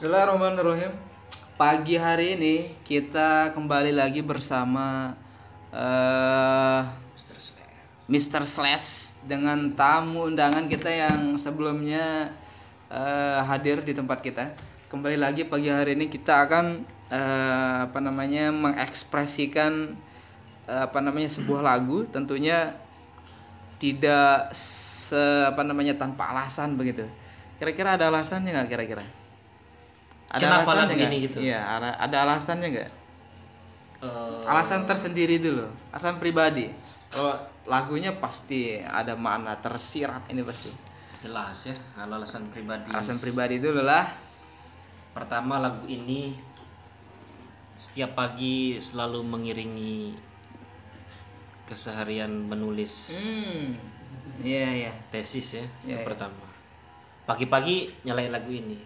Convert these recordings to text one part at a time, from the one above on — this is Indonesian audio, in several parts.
Bismillahirrahmanirrahim. Pagi hari ini kita kembali lagi bersama eh Mr. Slash dengan tamu undangan kita yang sebelumnya eh, hadir di tempat kita. Kembali lagi pagi hari ini kita akan eh, apa namanya mengekspresikan eh, apa namanya sebuah lagu tentunya tidak se apa namanya tanpa alasan begitu. Kira-kira ada alasannya nggak kira-kira? Ada Kenapa alasannya lagu ini gitu? Iya, ada, ada alasannya nggak? Eh, Alasan tersendiri dulu, alasan pribadi. Kalau lagunya pasti ada makna tersirat ini pasti. jelas ya kalau alasan pribadi Alasan pribadi dulu lah. pertama lagu ini setiap pagi selalu mengiringi keseharian menulis Hmm. Iya, iya. tesis ya Iya, yang iya. pertama pagi-pagi nyalain lagu ini.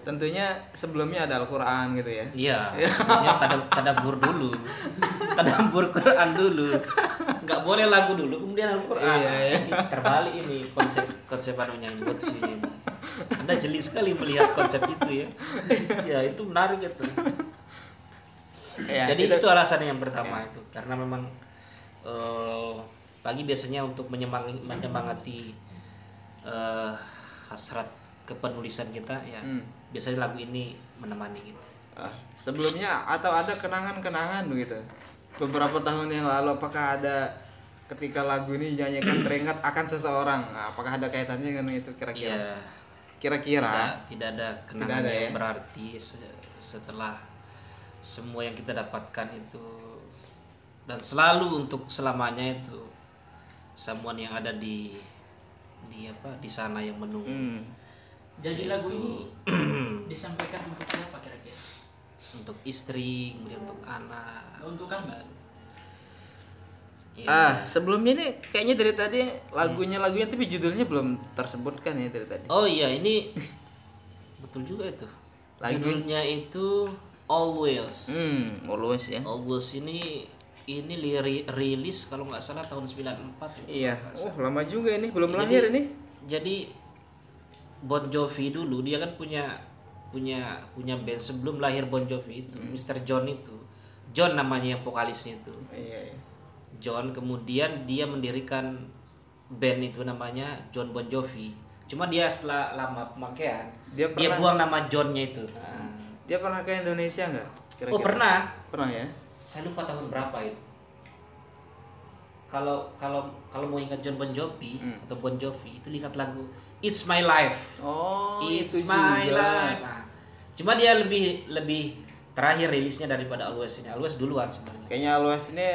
Tentunya sebelumnya ada Al-Qur'an gitu ya. iya sebelumnya tadab tadabur dulu. Tadabur Quran dulu. Nggak boleh lagu dulu kemudian Al-Quran. Iya, iya. Ini terbalik ini konsep konsep anunya buat ini anda jeli sekali melihat konsep itu ya. Ya itu menarik itu. Ya, jadi kita- itu alasan yang pertama itu. Karena memang eh, pagi biasanya untuk menyemangati menyemangati eh, hasrat kepenulisan kita ya. Hmm. Biasanya lagu ini menemani gitu Ah, sebelumnya atau ada kenangan-kenangan begitu. Beberapa tahun yang lalu apakah ada ketika lagu ini dinyanyikan teringat akan seseorang? Nah, apakah ada kaitannya dengan itu kira-kira? ya Kira-kira tidak, tidak ada kenangan ada, yang ya? berarti se- setelah semua yang kita dapatkan itu dan selalu untuk selamanya itu someone yang ada di di apa di sana yang menunggu Hmm. Jadi lagu ini disampaikan untuk siapa kira-kira? untuk istri kemudian untuk anak Untuk kamu? Iya. Ah, sebelumnya ini kayaknya dari tadi lagunya lagunya tapi judulnya belum tersebutkan ya dari tadi. oh iya ini betul juga itu Lagu- judulnya itu always Hmm, always ya. always ini ini liri- rilis kalau nggak salah tahun 94 ya. Iya. Oh, lama juga ini, belum Jadi- lahir ini. jadi Bon Jovi dulu dia kan punya punya punya band sebelum lahir Bon Jovi itu Hmm. Mr. John itu John namanya yang vokalisnya itu Iya, iya. John kemudian dia mendirikan band itu namanya John Bon Jovi cuma dia setelah lama pemakaian Dia dia, buang nama Johnnya itu Nah, Dia pernah ke Indonesia nggak? Oh pernah Pernah ya? saya lupa tahun berapa itu kalau kalau kalau mau ingat John Bon Jovi Hmm. atau Bon Jovi itu lihat lagu It's My Life Oh, It's itu My juga. Life Nah, cuma dia lebih lebih terakhir rilisnya daripada Always ini Always duluan sebenarnya Kayaknya Always ini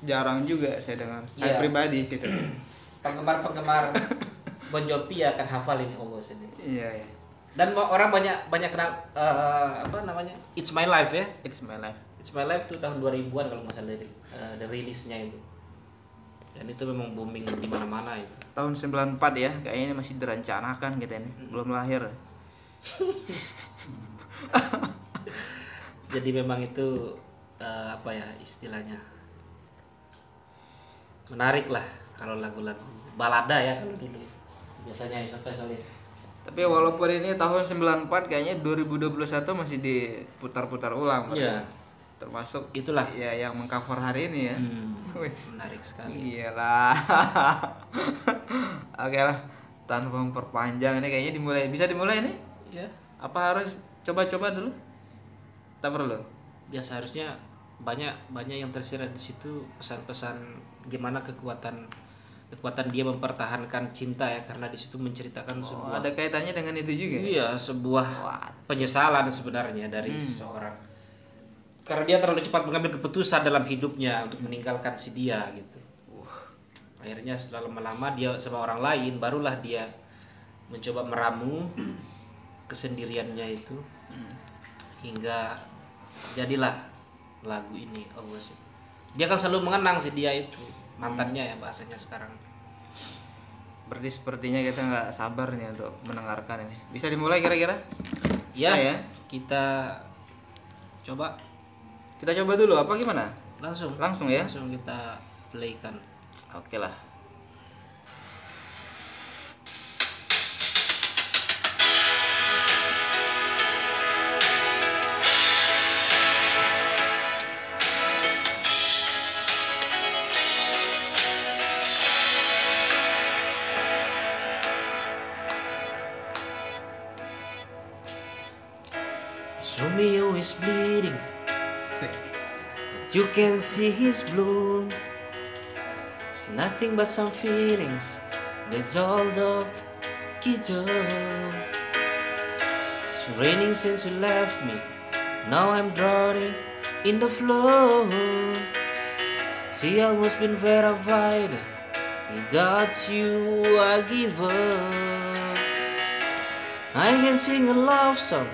jarang juga saya dengar. Saya Iya. pribadi sih itu. penggemar penggemar Bon Jovi akan hafal ini Always ini iya, iya. dan mo- orang banyak banyak kenal eh, apa namanya It's My Life ya It's my life. It's My Life itu tahun 2000-an kalau nggak salah dari dari rilisnya itu dan itu memang booming di mana-mana itu Tahun 94 ya, kayaknya ini masih direncanakan kita ini. Belum lahir. jadi memang itu eh, apa ya istilahnya menarik lah kalau lagu-lagu balada ya kalau dulu biasanya Yusuf Faisal ya. Tapi walaupun ini tahun 94 kayaknya 2021 masih diputar-putar ulang. Iya. Termasuk Itulah. ya yang mengcover hari ini ya. Hmm, menarik sekali Iyalah. Oke lah. Tanpa memperpanjang ini kayaknya dimulai. Bisa dimulai nih? ya Apa harus coba-coba dulu? Tak perlu. biasa harusnya banyak banyak yang tersirat di situ pesan-pesan gimana kekuatan kekuatan dia mempertahankan cinta ya karena di situ menceritakan Oh, sebuah ada kaitannya dengan itu juga. iya sebuah penyesalan sebenarnya dari seorang karena dia terlalu cepat mengambil keputusan dalam hidupnya untuk meninggalkan si dia gitu akhirnya setelah lama-lama dia sama orang lain barulah dia mencoba meramu kesendiriannya itu hingga jadilah lagu ini Always dia kan selalu mengenang si dia itu mantannya ya bahasanya sekarang Berarti sepertinya kita nggak sabar nih untuk mendengarkan ini. Bisa dimulai kira-kira? ya ya? kita coba Kita coba dulu apa gimana? langsung Langsung ya? langsung kita playkan Oke lah. You can see his blood. It's nothing but some feelings. That's all dog gitu. It's raining since you left me. Now I'm drowning in the flood. See, I almost been verified. Without you, I give up. I can sing a love song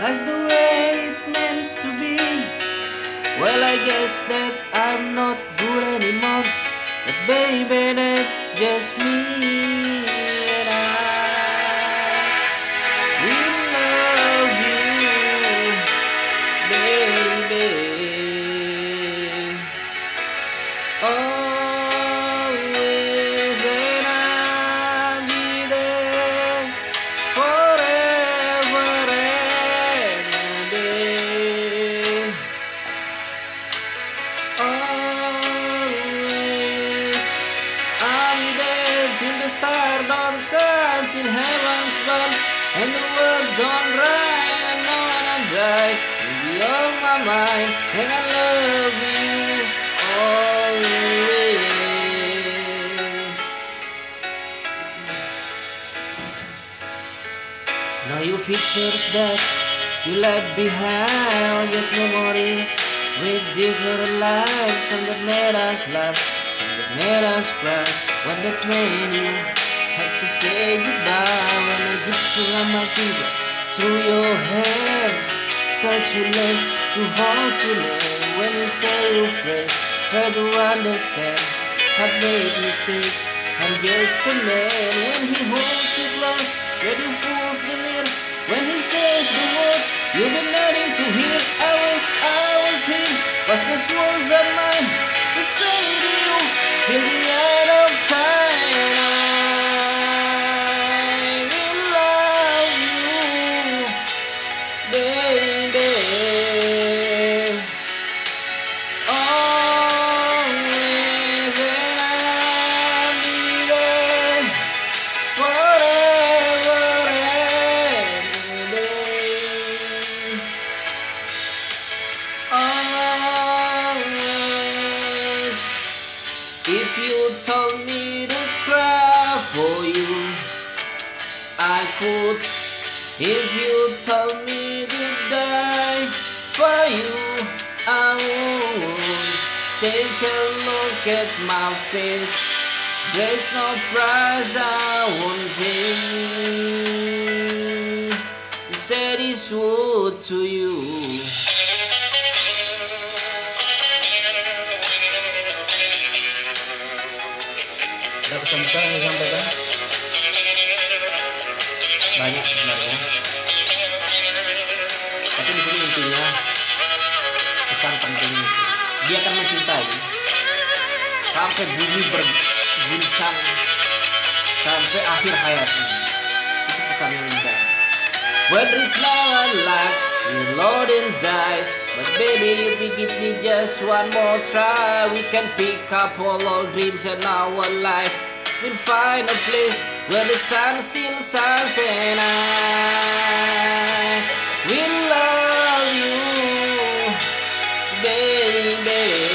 like the way it meant to be. Well, I guess that I'm not good anymore. But baby, that's just me. And the world don't rise and no one I die. You'll be on my mind and I love you always. Now your pictures that you left behind just memories with different lives. Some that made us laugh, some that made us cry. One that made you to say goodbye when I get to run my finger through your hair. Such you love to hold you love when you say you pray. Try to understand. I made mistake. I'm just a man when he holds you close. When you fools the mirror. When he says the word you've been waiting to hear. I was, I was here. Was this words of mine baby. You, would. Take a look at my face. There's no price I won't pay to say this word to you. Ada pesan-pesan yang disampaikan? banyak sebenarnya tapi di sini intinya pesan penting dia akan mencintai sampai bumi berguncang sampai akhir hayatnya itu pesan yang indah. When there is like you Lord and dies but baby you be give me just one more try we can pick up all our dreams and our life We'll find a place. Where the sun still shines and I will love you, baby.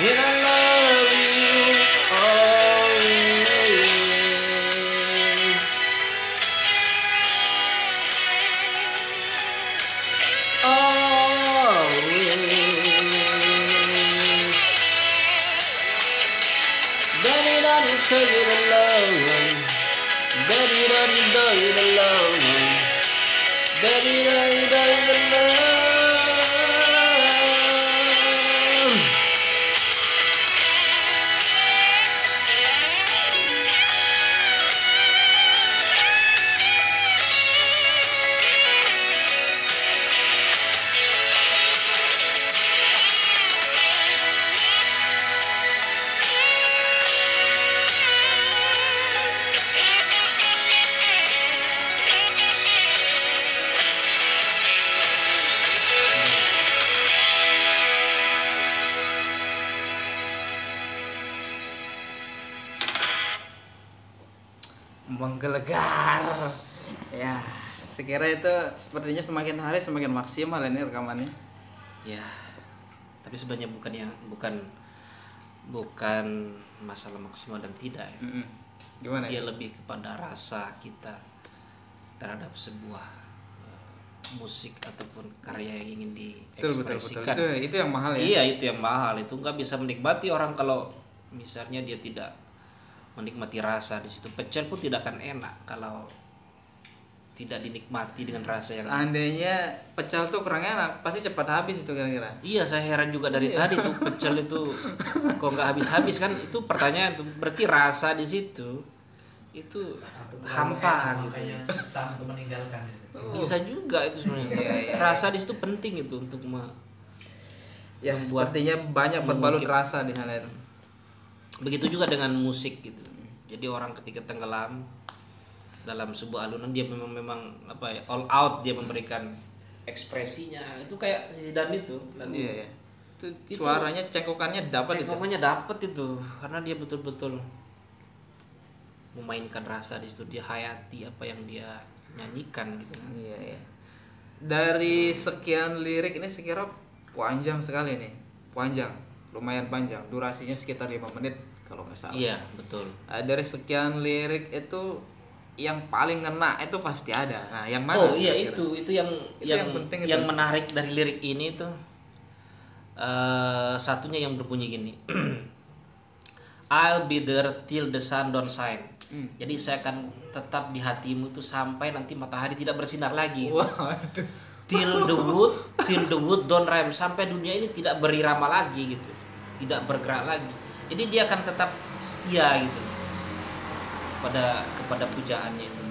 Mind, and menggelegar. Ya, sekira itu sepertinya semakin hari semakin maksimal ini rekamannya. ya tapi sebenarnya bukan yang bukan bukan masalah maksimal dan tidak ya. Mm-mm. Gimana? dia ya? lebih kepada rasa kita terhadap sebuah eh, musik ataupun karya yang ingin Betul betul betul. diekspresikan Itu itu yang mahal ya. iya itu yang mahal itu nggak bisa menikmati orang kalau misalnya dia tidak menikmati rasa di situ. Pecel pun tidak akan enak kalau tidak dinikmati dengan rasa yang Seandainya pecel tuh kurang enak, pasti cepat habis itu kira-kira. Iya saya heran juga dari tadi tuh pecel itu kok nggak habis-habis kan? Itu pertanyaan tuh. Berarti rasa di situ itu hampa gitu. makanya susah untuk meninggalkan itu. bisa juga itu sebenarnya. Rasa di situ penting itu untuk me- Ya, Membuat- sepertinya banyak berbalut rasa di sana itu. Begitu juga dengan musik gitu jadi orang ketika tenggelam dalam sebuah alunan dia memang memang apa ya all out dia memberikan ekspresinya itu kayak Zidan itu lagu Iya, iya. Itu, Itu- suaranya cengkokannya dapat itu. Cengkokannya dapat itu karena dia betul-betul memainkan rasa di situ dia hayati apa yang dia nyanyikan gitu Iya, iya. Dari sekian lirik ini sekira panjang sekali nih. Panjang, lumayan panjang. Durasinya sekitar 5 menit kalau nggak salah. iya betul Ah, dari sekian lirik itu yang paling ngena itu pasti ada. Nah, yang mana? oh iya kira-kira? itu itu yang Itu yang yang penting itu. yang menarik dari lirik ini tuh eh satunya yang berbunyi gini I'll be there till the sun don't shine Hmm. jadi saya akan tetap di hatimu itu sampai nanti matahari tidak bersinar lagi Waduh. Till the wood till the wood don't rhyme sampai dunia ini tidak berirama lagi gitu tidak bergerak lagi jadi dia akan tetap setia gitu pada kepada pujaannya itu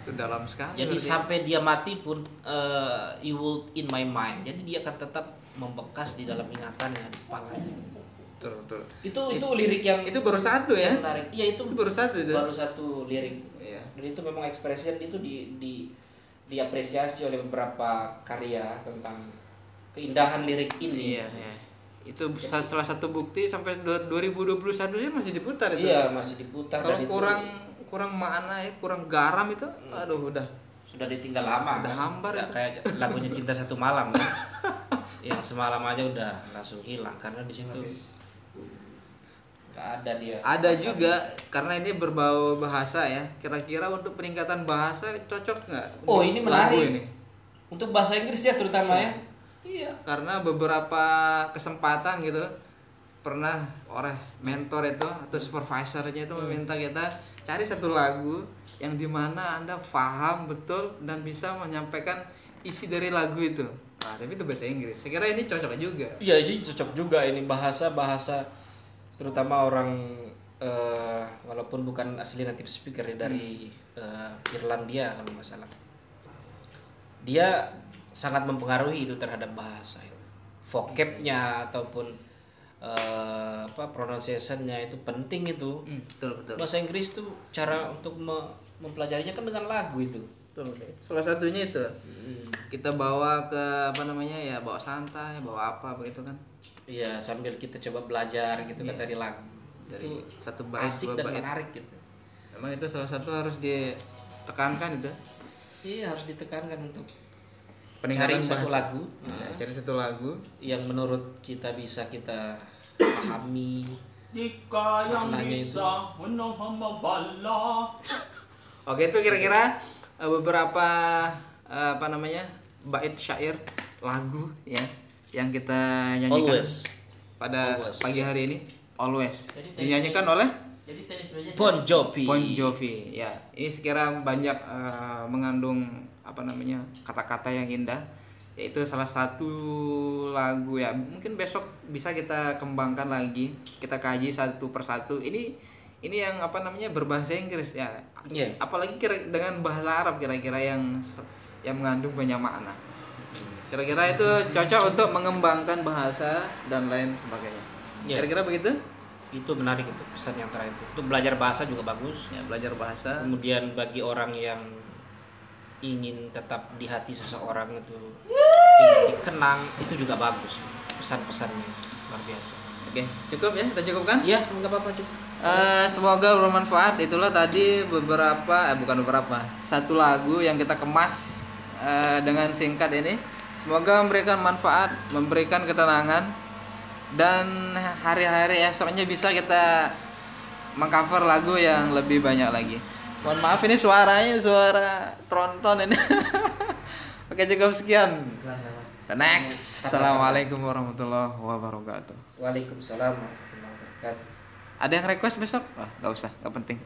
Itu dalam sekali. jadi berarti. sampai dia mati pun uh, you will in my mind jadi dia akan tetap membekas di dalam ingatannya di kepalanya betul, betul. itu itu lirik yang Itu baru satu ya. menarik iya itu Itu baru satu itu. baru satu lirik Iya. dan itu memang ekspresi itu di, di diapresiasi oleh beberapa karya tentang keindahan lirik ini Iya, iya. Itu sa- salah satu bukti sampai du- 2021 nya masih diputar itu. iya masih diputar Kalau dan itu kurang kurang makna ya, kurang garam itu, aduh udah. sudah ditinggal lama Udah kan? hambar itu. kayak lagunya cinta satu malam kan? yang semalam aja udah langsung hilang karena di situ ada dia Ada juga karena ini berbau bahasa ya. Kira-kira untuk peningkatan bahasa cocok nggak? Oh, ini menarik. ini? untuk bahasa Inggris ya terutama ya iya Karena beberapa kesempatan gitu pernah oleh mentor itu atau supervisornya itu meminta kita cari satu lagu yang di mana anda paham betul dan bisa menyampaikan isi dari lagu itu. Nah, tapi itu bahasa Inggris. Saya kira ini cocok juga. Iya, jadi cocok juga ini bahasa-bahasa terutama orang eh, walaupun bukan asli native speaker ya, dari eh, Irlandia kalau nggak salah. Dia sangat mempengaruhi itu terhadap bahasa itu. Vocabnya ataupun eh, apa pronunciation-nya itu penting itu. Hmm, betul betul. Bahasa Inggris tuh cara untuk me- mempelajarinya kan dengan lagu itu. Betul. Salah satunya itu kita bawa ke apa namanya ya bawa santai, bawa apa begitu kan. Iya, sambil kita coba belajar gitu kan dari lagu. Dari itu satu bait asik dan bait. menarik gitu. Emang itu salah satu harus ditekankan itu. Iya harus ditekankan untuk Peningkatan cari satu lagu Ya, cari satu lagu. yang menurut kita bisa kita pahami Jika yang bisa Oke itu kira-kira eh, beberapa eh, apa namanya bait syair lagu ya yang kita nyanyikan Always. pada Always. pagi hari ini. Always. Jadi dinyanyikan oleh Jadi tenis meja Bon Jovi. Bon Jovi. Ya ini sekira banyak eh, mengandung apa namanya kata-kata yang indah. Yaitu salah satu lagu ya. Mungkin besok bisa kita kembangkan lagi. Kita kaji satu persatu. Ini ini yang apa namanya berbahasa Inggris ya. Iya. apalagi kira dengan bahasa Arab kira-kira yang yang mengandung banyak makna kira-kira itu cocok untuk mengembangkan bahasa dan lain sebagainya Iya. kira-kira begitu Itu menarik itu pesan yang terakhir itu. Untuk belajar bahasa juga bagus. ya belajar bahasa Kemudian bagi orang yang ingin tetap di hati seseorang itu ingin dikenang itu juga bagus pesan-pesannya luar biasa. Oke, cukup ya? Kita cukupkan? Iya, nggak apa-apa cukup. Eh, semoga bermanfaat. Itulah tadi beberapa, eh bukan beberapa, satu lagu yang kita kemas eh, dengan singkat ini. Semoga memberikan manfaat, memberikan ketenangan, dan hari-hari esoknya bisa kita mengcover lagu yang lebih banyak lagi. Mohon maaf ini suaranya suara tronton ini. Oke cukup sekian. The next. Assalamualaikum warahmatullahi wabarakatuh. Waalaikumsalam warahmatullahi wabarakatuh. Ada yang request besok? Wah, nggak usah, nggak penting.